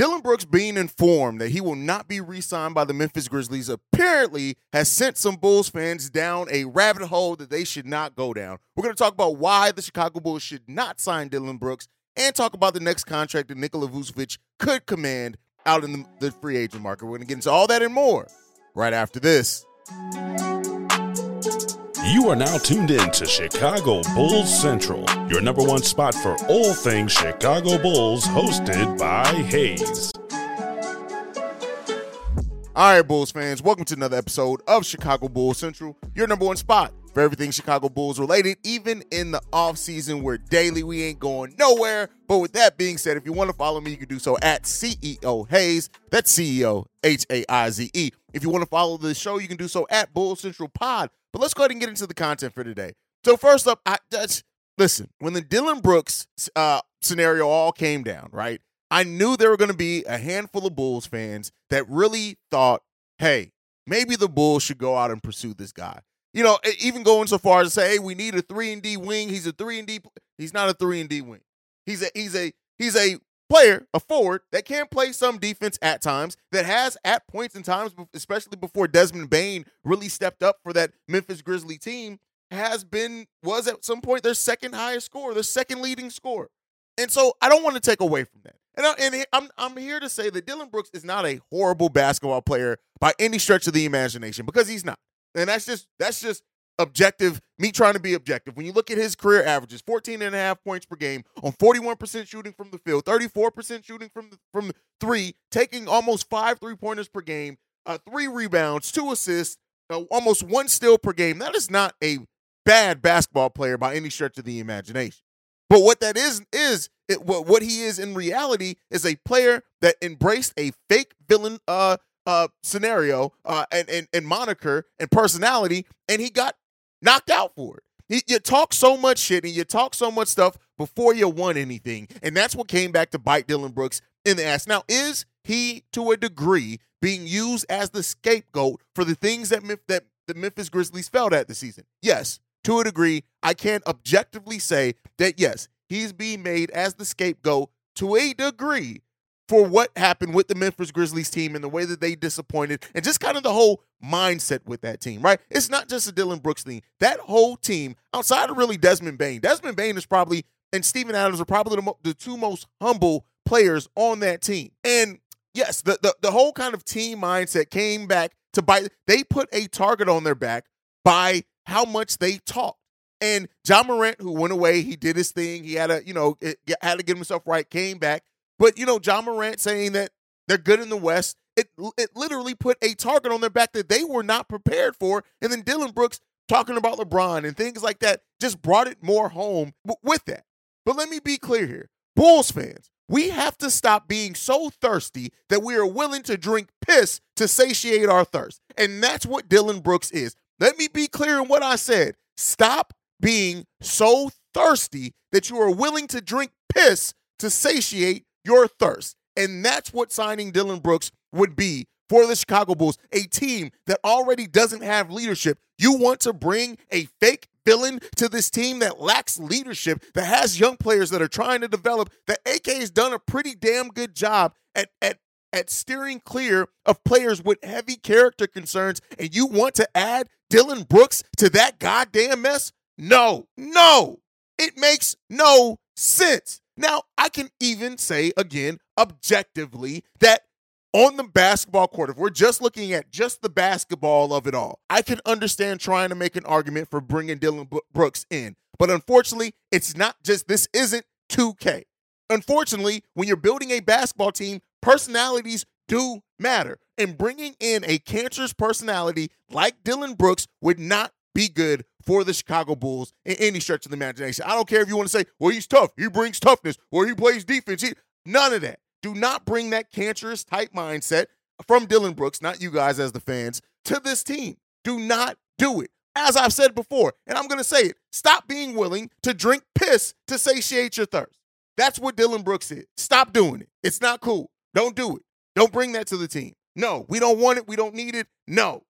Dillon Brooks being informed that he will not be re signed by the Memphis Grizzlies apparently has sent some Bulls fans down a rabbit hole that they should not go down. We're going to talk about why the Chicago Bulls should not sign Dillon Brooks and talk about the next contract that Nikola Vucevic could command out in the, the free agent market. We're going to get into all that and more right after this. You are now tuned in to Chicago Bulls Central, your number one spot for all things Chicago Bulls, hosted by Haize. All right, Bulls fans, welcome to another episode of Chicago Bulls Central, your number one spot for everything Chicago Bulls related, even in the offseason where daily we ain't going nowhere. But with that being said, if you want to follow me, you can do so at CEO Haize. That's CEO H A I Z E. If you want to follow the show, you can do so at Bull Central Pod. But let's go ahead and get into the content for today. So first up, I that's listen, when the Dillon Brooks uh, scenario all came down, right? I knew there were going to be a handful of Bulls fans that really thought, hey, maybe the Bulls should go out and pursue this guy. You know, even going so far as to say, hey, we need a three and D wing. He's a three and D. He's not a three and D wing. He's a he's a he's a player, a forward that can play some defense at times, that has at points and times, especially before Desmond Bane really stepped up for that Memphis Grizzly team, has been was at some point their second highest score, their second leading score. And so I don't want to take away from that. And, I, and I'm I'm here to say that Dillon Brooks is not a horrible basketball player by any stretch of the imagination because he's not. And that's just that's just objective, me trying to be objective. When you look at his career averages, 14 and a half points per game on 41% shooting from the field, 34% shooting from the, from three, taking almost five three-pointers per game, uh, three rebounds, two assists, uh, almost one steal per game. That is not a bad basketball player by any stretch of the imagination. But what that is is it, what, what he is in reality is a player that embraced a fake villain uh uh scenario uh and, and and moniker and personality and he got knocked out for it. You talk so much shit and you talk so much stuff before you won anything. And that's what came back to bite Dillon Brooks in the ass. Now, is he, to a degree, being used as the scapegoat for the things that, that the Memphis Grizzlies failed at this season? Yes, to a degree. I can't objectively say that, yes, he's being made as the scapegoat to a degree for what happened with the Memphis Grizzlies team and the way that they disappointed and just kind of the whole mindset with that team, right? It's not just a Dillon Brooks thing. That whole team, outside of really Desmond Bane, Desmond Bane is probably, and Steven Adams are probably the, mo- the two most humble players on that team. And yes, the, the, the whole kind of team mindset came back to bite. They put a target on their back by how much they talk. And Ja Morant, who went away, he did his thing. He had a, you know, it, had to get himself right, came back. But you know, Ja Morant saying that they're good in the West, it it literally put a target on their back that they were not prepared for. And then Dillon Brooks talking about LeBron and things like that just brought it more home with that. But let me be clear here. Bulls fans, we have to stop being so thirsty that we are willing to drink piss to satiate our thirst. And that's what Dillon Brooks is. Let me be clear in what I said. Stop being so thirsty that you are willing to drink piss to satiate your thirst. And that's what signing Dillon Brooks would be for the Chicago Bulls, a team that already doesn't have leadership. You want to bring a fake villain to this team that lacks leadership, that has young players that are trying to develop, that AK has done a pretty damn good job at, at, at steering clear of players with heavy character concerns, and you want to add Dillon Brooks to that goddamn mess? No, no, it makes no sense. Now, I can even say again, objectively, that on the basketball court, if we're just looking at just the basketball of it all, I can understand trying to make an argument for bringing Dillon Brooks in. But unfortunately, it's not just this isn't 2K. Unfortunately, when you're building a basketball team, personalities do matter. And bringing in a cancerous personality like Dillon Brooks would not be good for the Chicago Bulls in any stretch of the imagination. I don't care if you want to say, well, he's tough, he brings toughness, or he plays defense. He, none of that. Do not bring that cancerous type mindset from Dillon Brooks, not you guys as the fans, to this team. Do not do it. As I've said before, and I'm going to say it, stop being willing to drink piss to satiate your thirst. That's what Dillon Brooks is. Stop doing it. It's not cool. Don't do it. Don't bring that to the team. No, we don't want it. We don't need it. No,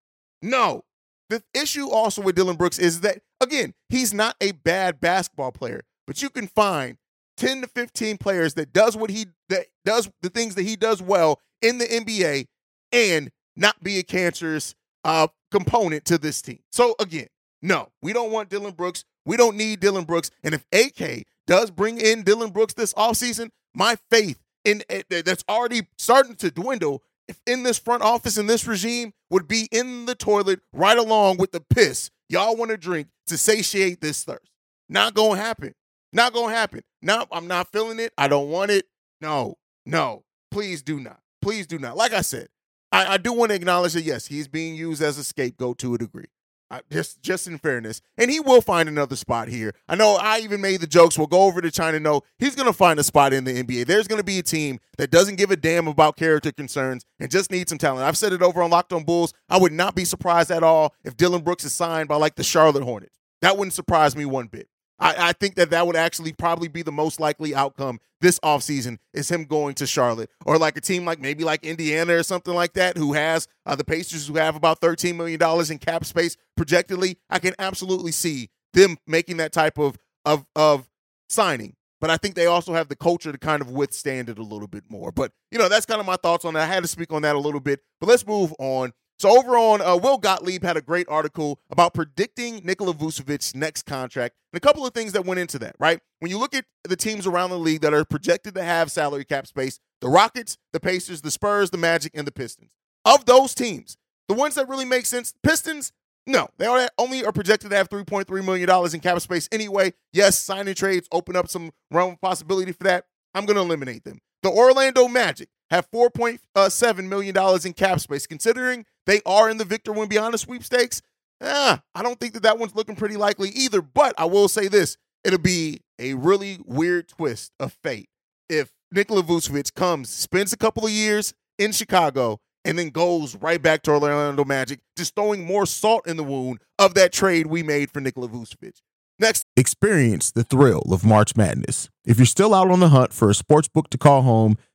no. The issue also with Dillon Brooks is that, again, he's not a bad basketball player, but you can find 10 to 15 players that does what he that does the things that he does well in the NBA and not be a cancerous uh, component to this team. So again, no, we don't want Dillon Brooks. We don't need Dillon Brooks. And if AK does bring in Dillon Brooks this offseason, my faith in that's already starting to dwindle if in this front office in this regime would be in the toilet right along with the piss y'all want to drink to satiate this thirst. Not going to happen. Not to happen. No, I'm not feeling it. I don't want it. No, no. Please do not. Please do not. Like I said, I, I do want to acknowledge that yes, he's being used as a scapegoat to a degree. I, just just in fairness, and he will find another spot here. I know I even made the jokes. We'll go over to China. No, he's going to find a spot in the NBA. There's going to be a team that doesn't give a damn about character concerns and just needs some talent. I've said it over on Locked On Bulls. I would not be surprised at all if Dillon Brooks is signed by like the Charlotte Hornets. That wouldn't surprise me one bit. I, I, think that that would actually probably be the most likely outcome this offseason is him going to Charlotte or like a team like maybe like Indiana or something like that who has uh, the Pacers who have about $13 million in cap space projectedly. I can absolutely see them making that type of of of signing. But I think they also have the culture to kind of withstand it a little bit more. But, you know, that's kind of my thoughts on that. I had to speak on that a little bit. But let's move on so over on uh, Will Gottlieb had a great article about predicting Nikola Vucevic's next contract and a couple of things that went into that, right? When you look at the teams around the league that are projected to have salary cap space, the Rockets, the Pacers, the Spurs, the Magic, and the Pistons. Of those teams, the ones that really make sense, Pistons, no, they only are projected to have $3.3 million in cap space anyway. Yes, signing trades open up some realm of possibility for that. I'm going to eliminate them. The Orlando Magic have $4.7 million in cap space. Considering they are in the Victor Wembanyama sweepstakes, eh, I don't think that that one's looking pretty likely either. But I will say this it'll be a really weird twist of fate if Nikola Vucevic comes, spends a couple of years in Chicago, and then goes right back to Orlando Magic, just throwing more salt in the wound of that trade we made for Nikola Vucevic. Next, experience the thrill of March Madness. If you're still out on the hunt for a sports book to call home,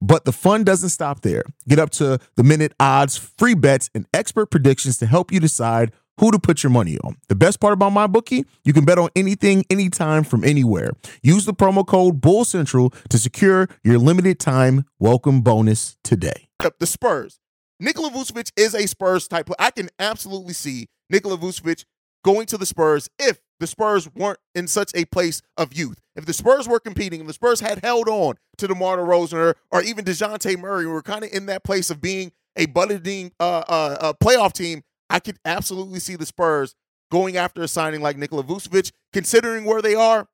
but the fun doesn't stop there. Get up to the minute odds, free bets, and expert predictions to help you decide who to put your money on. The best part about MyBookie, you can bet on anything, anytime, from anywhere. Use the promo code Bull Central to secure your limited time welcome bonus today. Up The Spurs. Nikola Vucevic is a Spurs type. player. I can absolutely see Nikola Vucevic going to the Spurs if the Spurs weren't in such a place of youth. If the Spurs were competing, if the Spurs had held on to DeMar DeRozan or, even DeJounte Murray, we were kind of in that place of being a budding uh, uh, uh, playoff team, I could absolutely see the Spurs going after a signing like Nikola Vucevic. Considering where they are,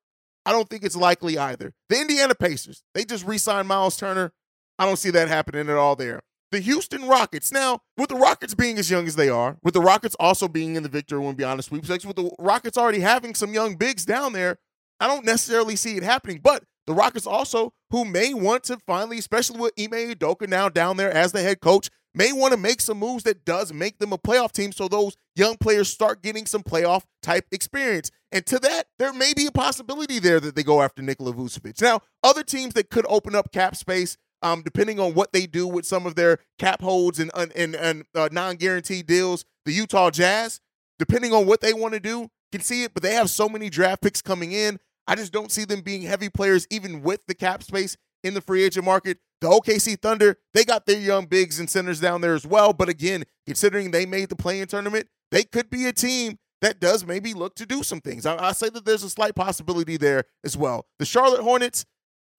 I don't think it's likely either. The Indiana Pacers, they just re signed Miles Turner. I don't see that happening at all there the Houston Rockets. Now, with the Rockets being as young as they are, with the Rockets also being in the Victor Wembanyama sweepstakes, with the Rockets already having some young bigs down there, I don't necessarily see it happening. But the Rockets also, who may want to finally, especially with Ime Udoka now down there as the head coach, may want to make some moves that does make them a playoff team so those young players start getting some playoff type experience. And to that, there may be a possibility there that they go after Nikola Vucevic. Now, other teams that could open up cap space um, depending on what they do with some of their cap holds and and, and uh, non-guaranteed deals, the Utah Jazz, depending on what they want to do, can see it. But they have so many draft picks coming in. I just don't see them being heavy players, even with the cap space in the free agent market. The OKC Thunder, they got their young bigs and centers down there as well. But again, considering they made the play-in tournament, they could be a team that does maybe look to do some things. I, I say that there's a slight possibility there as well. The Charlotte Hornets,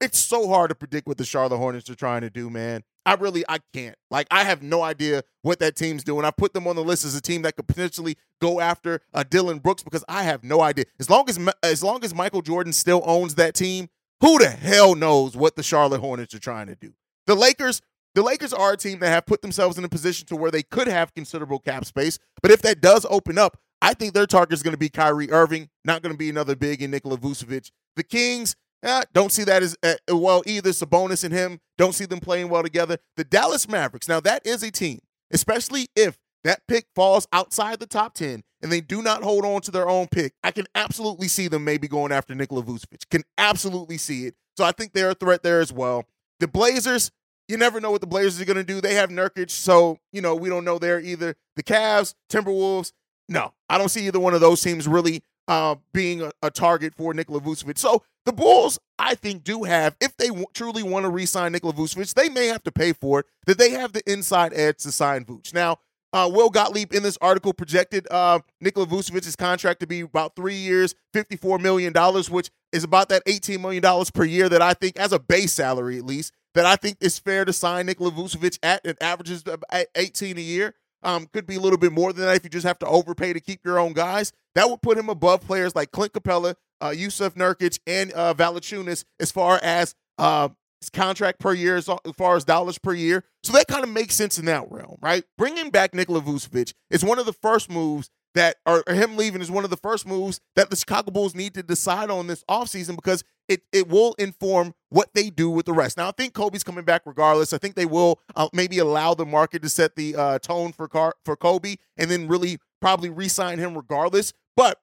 it's so hard to predict what the Charlotte Hornets are trying to do, man. I really I can't. Like I have no idea what that team's doing. I put them on the list as a team that could potentially go after uh, Dillon Brooks because I have no idea. As long as as long as Michael Jordan still owns that team, who the hell knows what the Charlotte Hornets are trying to do? The Lakers, the Lakers are a team that have put themselves in a position to where they could have considerable cap space. But if that does open up, I think their target is going to be Kyrie Irving, not going to be another big in Nikola Vucevic. The Kings, Yeah, don't see that as uh, well either. Sabonis and him don't see them playing well together. The Dallas Mavericks, now that is a team, especially if that pick falls outside the top 10 and they do not hold on to their own pick. I can absolutely see them maybe going after Nikola Vucevic. Can absolutely see it. So I think they're a threat there as well. The Blazers, you never know what the Blazers are going to do. They have Nurkic, so, you know, we don't know there either. The Cavs, Timberwolves, no, I don't see either one of those teams really uh, being a, a, target for Nikola Vucevic. So the Bulls, I think, do have, if they w- truly want to re-sign Nikola Vucevic, they may have to pay for it, that they have the inside edge to sign Vuce. Now, uh, Will Gottlieb in this article projected uh, Nikola Vucevic's contract to be about three years, $54 million, which is about that $18 million per year that I think, as a base salary at least, that I think is fair to sign Nikola Vucevic at. It averages 18 a year. Um, could be a little bit more than that if you just have to overpay to keep your own guys. That would put him above players like Clint Capela, uh, Jusuf Nurkic, and uh, Valanciunas as far as uh, his contract per year, as far as dollars per year. So that kind of makes sense in that realm, right? Bringing back Nikola Vucevic is one of the first moves that, or, him leaving is one of the first moves that the Chicago Bulls need to decide on this offseason because it, it will inform what they do with the rest. Now, I think Kobe's coming back regardless. I think they will uh, maybe allow the market to set the uh, tone for Car- for Kobe and then really probably re-sign him regardless. But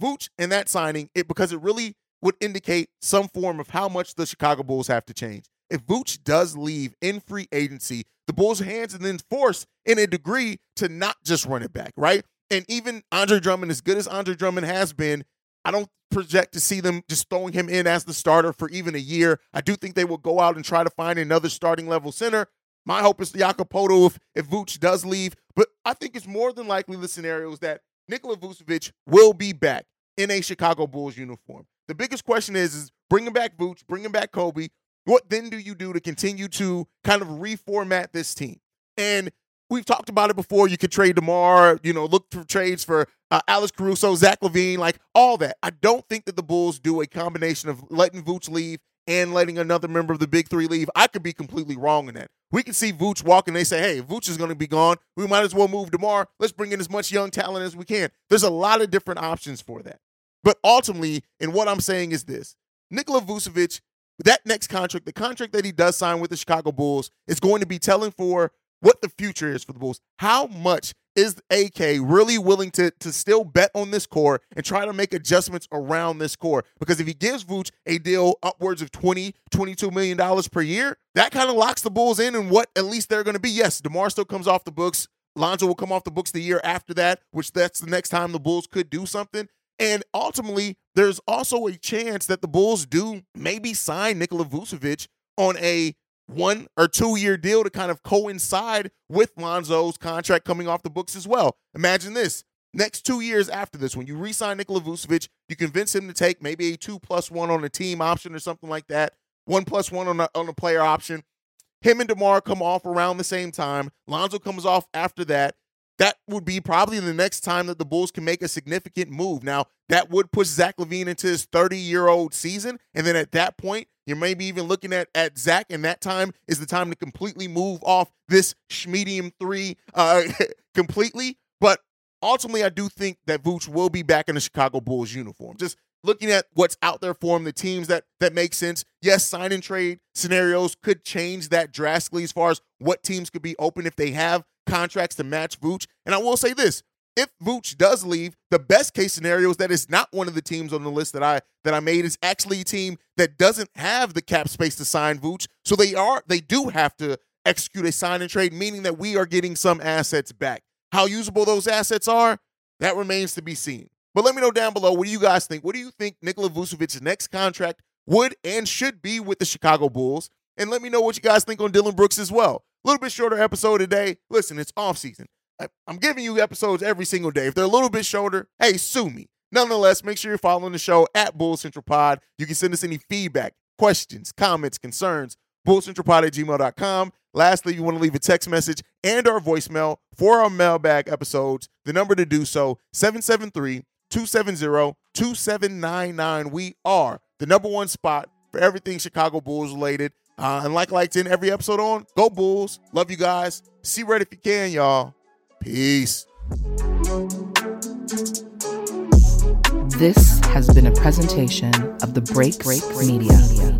Vooch and that signing, it because it really would indicate some form of how much the Chicago Bulls have to change. If Vooch does leave in free agency, the Bulls' hands and then forced in a degree to not just run it back, right? And even Andre Drummond, as good as Andre Drummond has been, I don't project to see them just throwing him in as the starter for even a year. I do think they will go out and try to find another starting level center. My hope is Jakob Poeltl if, if Vooch does leave. But I think it's more than likely the scenario is that Nikola Vucevic will be back in a Chicago Bulls uniform. The biggest question is, is bringing back Vooch, bringing back Kobe. What then do you do to continue to kind of reformat this team? And we've talked about it before. You could trade DeMar, you know, look for trades for uh, Alex Caruso, Zach LaVine, like all that. I don't think that the Bulls do a combination of letting Vooch leave and letting another member of the big three leave. I could be completely wrong in that. We can see Vooch walk and they say, hey, Vooch is going to be gone. We might as well move DeMar. Let's bring in as much young talent as we can. There's a lot of different options for that. But ultimately, and what I'm saying is this Nikola Vucevic, that next contract, the contract that he does sign with the Chicago Bulls, is going to be telling for what the future is for the Bulls. How much is AK really willing to, to still bet on this core and try to make adjustments around this core? Because if he gives Vooch a deal upwards of 20, 22 million dollars per year, that kind of locks the Bulls in and what at least they're going to be. Yes, DeMar still comes off the books. Lonzo will come off the books the year after that, which that's the next time the Bulls could do something. And ultimately, there's also a chance that the Bulls do maybe sign Nikola Vucevic on a one or two year deal to kind of coincide with Lonzo's contract coming off the books as well. Imagine this. Next two years after this, when you re-sign Nikola Vucevic, you convince him to take maybe a two plus one on a team option or something like that, one plus one on a, on a player option. Him and DeMar come off around the same time. Lonzo comes off after that that would be probably the next time that the Bulls can make a significant move. Now, that would push Zach LaVine into his 30 year old season. And then at that point, you're maybe even looking at, at Zach, and that time is the time to completely move off this medium three uh, completely. But ultimately, I do think that Vooch will be back in the Chicago Bulls uniform. Just looking at what's out there for him, the teams that that make sense. Yes, sign and trade scenarios could change that drastically as far as what teams could be open if they have contracts to match Vooch. And I will say this: if Vooch does leave, the best case scenario is that it's not one of the teams on the list that I that I made. It's actually a team that doesn't have the cap space to sign Vooch, so they are they do have to execute a sign and trade, meaning that we are getting some assets back. How usable those assets are, that remains to be seen. But let me know down below. What do you guys think? What do you think Nikola Vucevic's next contract would and should be with the Chicago Bulls? And let me know what you guys think on Dillon Brooks as well. A little bit shorter episode today. Listen, it's off season. I'm giving you episodes every single day. If they're a little bit shorter, hey, sue me. Nonetheless, make sure you're following the show at Bull Central Pod. You can send us any feedback, questions, comments, concerns, bullcentralpod at gmail.com. Lastly, you want to leave a text message and our voicemail for our mailbag episodes. The number to do so, 773-270-2799. We are the number one spot for everything Chicago Bulls related. Uh, and like like in every episode on, go Bulls. Love you guys. See red if you can, y'all. Peace. This has been a presentation of the Break Break Media. Say